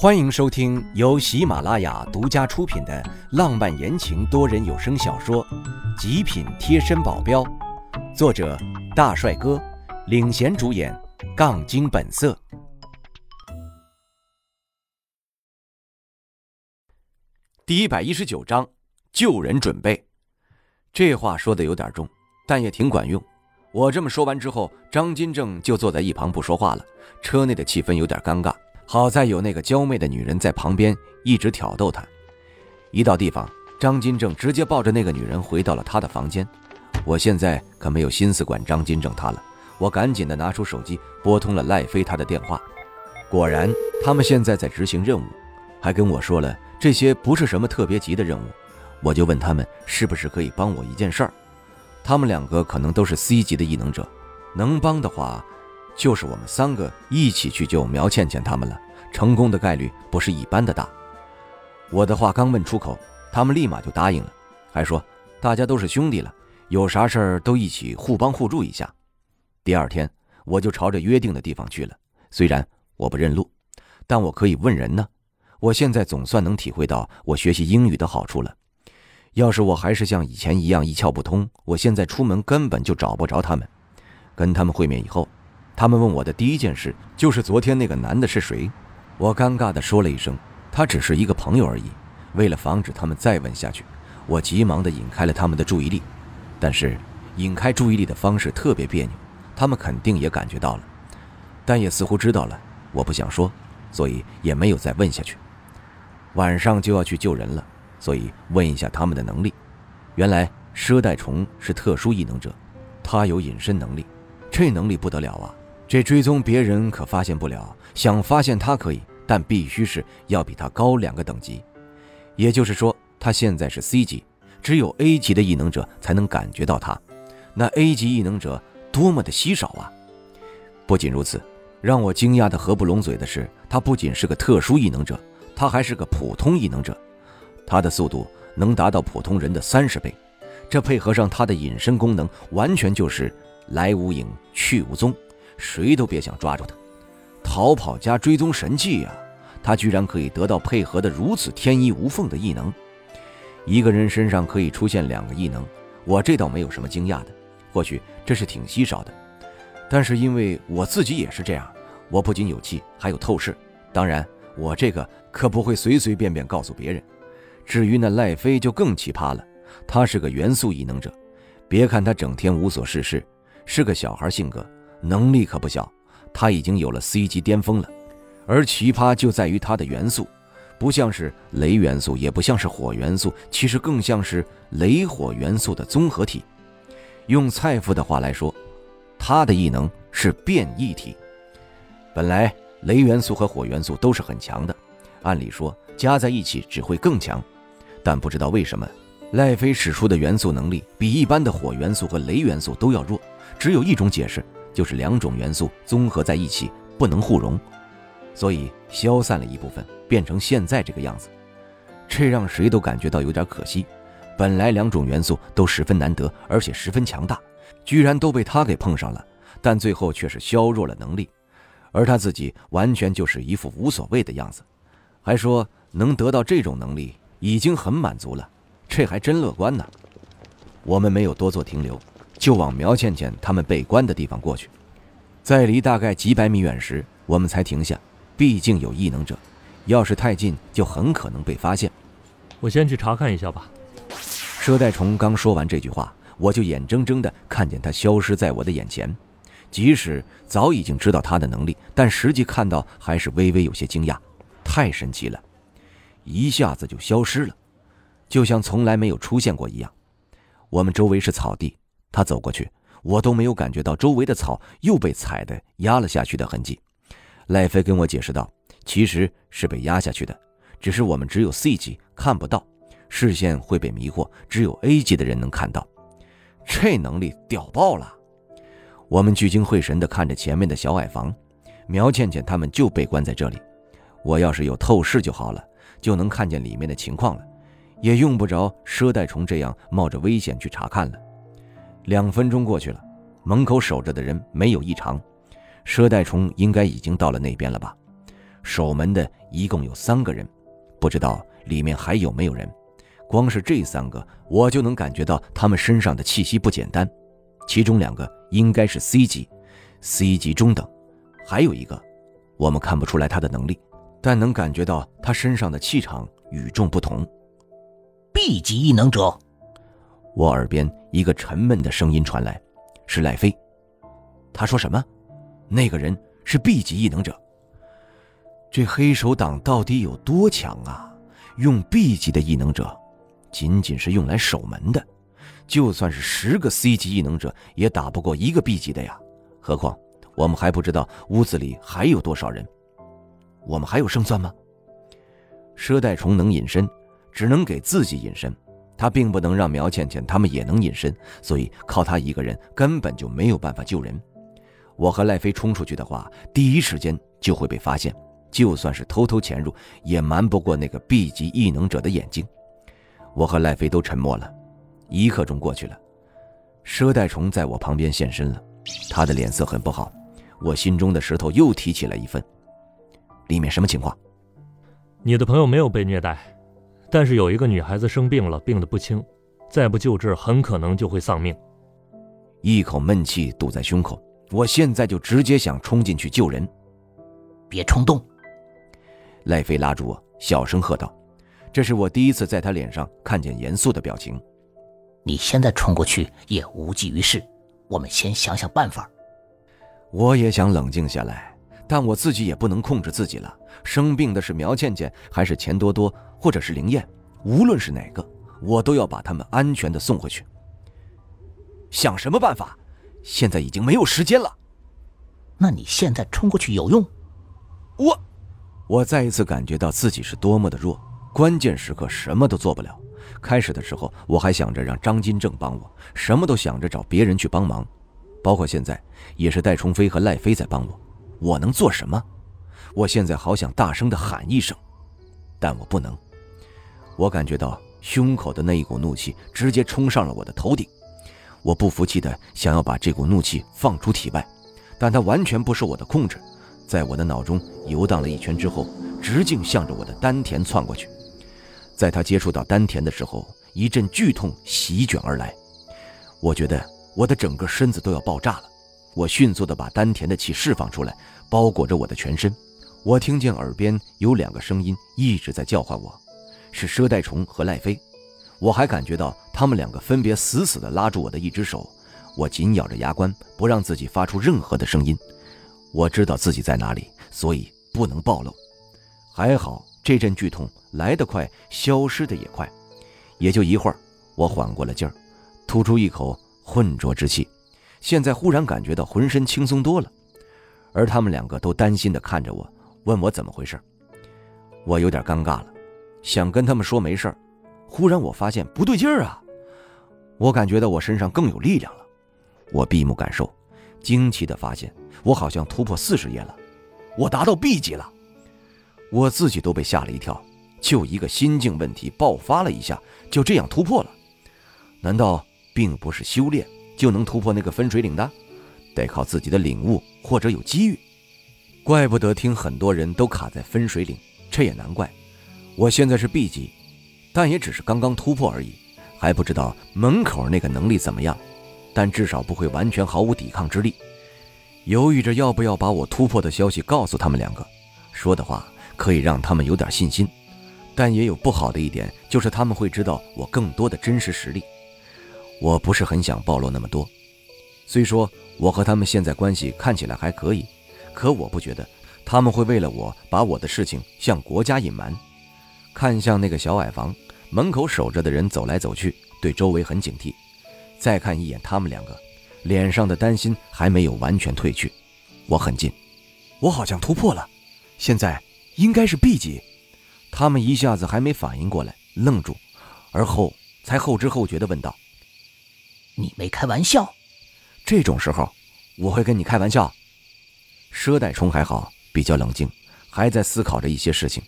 欢迎收听由喜马拉雅独家出品的浪漫言情多人有声小说《极品贴身保镖》，作者大帅哥领衔主演，杠精本色。第一百一十九章，救人准备。这话说的有点重，但也挺管用。我这么说完之后，张金正就坐在一旁不说话了。车内的气氛有点尴尬。好在有那个娇媚的女人在旁边一直挑逗他。一到地方，张金正直接抱着那个女人回到了他的房间。我现在可没有心思管张金正他了，我赶紧的拿出手机拨通了赖飞他的电话。果然，他们现在在执行任务，还跟我说了这些不是什么特别急的任务。我就问他们是不是可以帮我一件事儿。他们两个可能都是 C 级的异能者，能帮的话。就是我们三个一起去救苗倩倩他们了，成功的概率不是一般的大。我的话刚问出口，他们立马就答应了，还说大家都是兄弟了，有啥事儿都一起互帮互助一下。第二天我就朝着约定的地方去了。虽然我不认路，但我可以问人呢。我现在总算能体会到我学习英语的好处了。要是我还是像以前一样一窍不通，我现在出门根本就找不着他们。跟他们会面以后。他们问我的第一件事就是昨天那个男的是谁，我尴尬地说了一声，他只是一个朋友而已。为了防止他们再问下去，我急忙地引开了他们的注意力。但是引开注意力的方式特别别扭，他们肯定也感觉到了，但也似乎知道了我不想说，所以也没有再问下去。晚上就要去救人了，所以问一下他们的能力。原来佘代虫是特殊异能者，他有隐身能力，这能力不得了啊！这追踪别人可发现不了，想发现他可以，但必须是要比他高两个等级。也就是说，他现在是 C 级，只有 A 级的异能者才能感觉到他。那 A 级异能者多么的稀少啊！不仅如此，让我惊讶的合不拢嘴的是，他不仅是个特殊异能者，他还是个普通异能者。他的速度能达到普通人的三十倍，这配合上他的隐身功能，完全就是来无影去无踪。谁都别想抓住他，逃跑加追踪神器呀！他居然可以得到配合的如此天衣无缝的异能。一个人身上可以出现两个异能，我这倒没有什么惊讶的，或许这是挺稀少的。但是因为我自己也是这样，我不仅有气，还有透视。当然，我这个可不会随随便便告诉别人。至于那赖飞就更奇葩了，他是个元素异能者，别看他整天无所事事，是个小孩性格。能力可不小，他已经有了 C 级巅峰了。而奇葩就在于他的元素，不像是雷元素，也不像是火元素，其实更像是雷火元素的综合体。用蔡父的话来说，他的异能是变异体。本来雷元素和火元素都是很强的，按理说加在一起只会更强，但不知道为什么，赖飞使出的元素能力比一般的火元素和雷元素都要弱。只有一种解释。就是两种元素综合在一起不能互融，所以消散了一部分，变成现在这个样子。这让谁都感觉到有点可惜。本来两种元素都十分难得，而且十分强大，居然都被他给碰上了。但最后却是削弱了能力，而他自己完全就是一副无所谓的样子，还说能得到这种能力已经很满足了，这还真乐观呢。我们没有多做停留。就往苗倩倩他们被关的地方过去，在离大概几百米远时，我们才停下。毕竟有异能者，要是太近，就很可能被发现。我先去查看一下吧。佘代虫刚说完这句话，我就眼睁睁地看见他消失在我的眼前。即使早已经知道他的能力，但实际看到还是微微有些惊讶。太神奇了，一下子就消失了，就像从来没有出现过一样。我们周围是草地。他走过去，我都没有感觉到周围的草又被踩的压了下去的痕迹。赖飞跟我解释道：“其实是被压下去的，只是我们只有 C 级看不到，视线会被迷惑，只有 A 级的人能看到。这能力屌爆了！”我们聚精会神地看着前面的小矮房，苗倩倩他们就被关在这里。我要是有透视就好了，就能看见里面的情况了，也用不着佘代虫这样冒着危险去查看了。两分钟过去了，门口守着的人没有异常，佘代虫应该已经到了那边了吧？守门的一共有三个人，不知道里面还有没有人。光是这三个，我就能感觉到他们身上的气息不简单。其中两个应该是 C 级，C 级中等，还有一个，我们看不出来他的能力，但能感觉到他身上的气场与众不同。B 级异能者，我耳边一个沉闷的声音传来，是赖飞。他说什么？那个人是 B 级异能者。这黑手党到底有多强啊？用 B 级的异能者，仅仅是用来守门的。就算是十个 C 级异能者，也打不过一个 B 级的呀。何况我们还不知道屋子里还有多少人，我们还有胜算吗？佘代虫能隐身，只能给自己隐身，他并不能让苗倩倩他们也能隐身，所以靠他一个人根本就没有办法救人。我和赖飞冲出去的话，第一时间就会被发现，就算是偷偷潜入，也瞒不过那个 B 级异能者的眼睛。我和赖飞都沉默了。一刻钟过去了，佘代虫在我旁边现身了，他的脸色很不好，我心中的石头又提起了一份。里面什么情况？你的朋友没有被虐待，但是有一个女孩子生病了，病得不轻，再不救治，很可能就会丧命。一口闷气堵在胸口，我现在就直接想冲进去救人。别冲动！赖飞拉住我，小声喝道：“这是我第一次在他脸上看见严肃的表情。”你现在冲过去也无济于事，我们先想想办法。我也想冷静下来，但我自己也不能控制自己了。生病的是苗倩倩，还是钱多多，或者是灵燕？无论是哪个，我都要把他们安全的送回去。想什么办法？现在已经没有时间了。那你现在冲过去有用？我，我再一次感觉到自己是多么的弱，关键时刻什么都做不了。开始的时候，我还想着让张金正帮我，什么都想着找别人去帮忙，包括现在也是戴崇飞和赖飞在帮我。我能做什么？我现在好想大声的喊一声，但我不能。我感觉到胸口的那一股怒气直接冲上了我的头顶，我不服气的想要把这股怒气放出体外，但它完全不受我的控制，在我的脑中游荡了一圈之后，直径向着我的丹田窜过去。在他接触到丹田的时候，一阵剧痛席卷而来，我觉得我的整个身子都要爆炸了。我迅速地把丹田的气释放出来，包裹着我的全身。我听见耳边有两个声音一直在叫唤我，是佘代虫和赖飞。我还感觉到他们两个分别死死地拉住我的一只手。我紧咬着牙关，不让自己发出任何的声音。我知道自己在哪里，所以不能暴露。还好。这阵剧痛来得快，消失的也快，也就一会儿，我缓过了劲儿，吐出一口浑浊之气，现在忽然感觉到浑身轻松多了。而他们两个都担心地看着我，问我怎么回事。我有点尴尬了，想跟他们说没事儿，忽然我发现不对劲儿啊！我感觉到我身上更有力量了，我闭目感受，惊奇地发现我好像突破四十页了，我达到 B 级了。我自己都被吓了一跳，就一个心境问题爆发了一下，就这样突破了。难道并不是修炼就能突破那个分水岭的？得靠自己的领悟或者有机遇。怪不得听很多人都卡在分水岭，这也难怪。我现在是 B 级，但也只是刚刚突破而已，还不知道门口那个能力怎么样，但至少不会完全毫无抵抗之力。犹豫着要不要把我突破的消息告诉他们两个，说的话。可以让他们有点信心，但也有不好的一点，就是他们会知道我更多的真实实力。我不是很想暴露那么多。虽说我和他们现在关系看起来还可以，可我不觉得他们会为了我把我的事情向国家隐瞒。看向那个小矮房门口守着的人走来走去，对周围很警惕。再看一眼他们两个，脸上的担心还没有完全褪去。我很近，我好像突破了。现在。应该是 B 级，他们一下子还没反应过来，愣住，而后才后知后觉地问道：“你没开玩笑？这种时候，我会跟你开玩笑？”佘代冲还好，比较冷静，还在思考着一些事情。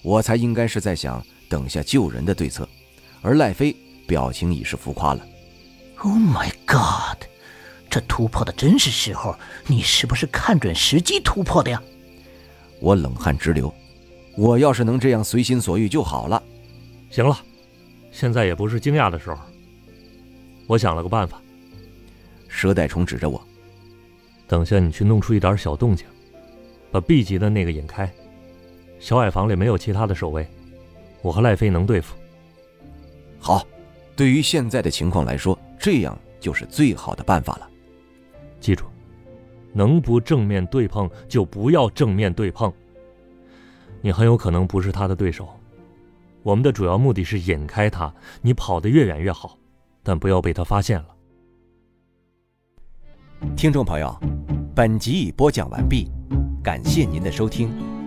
我才应该是在想等下救人的对策，而赖飞表情已是浮夸了。Oh my god！这突破的真是时候，你是不是看准时机突破的呀？我冷汗直流。我要是能这样随心所欲就好了。行了，现在也不是惊讶的时候。我想了个办法。蛇带虫指着我，等下你去弄出一点小动静，把 B 级的那个引开。小矮房里没有其他的守卫，我和赖飞能对付。好，对于现在的情况来说，这样就是最好的办法了。记住，能不正面对碰就不要正面对碰。你很有可能不是他的对手。我们的主要目的是引开他，你跑得越远越好，但不要被他发现了。听众朋友，本集已播讲完毕，感谢您的收听。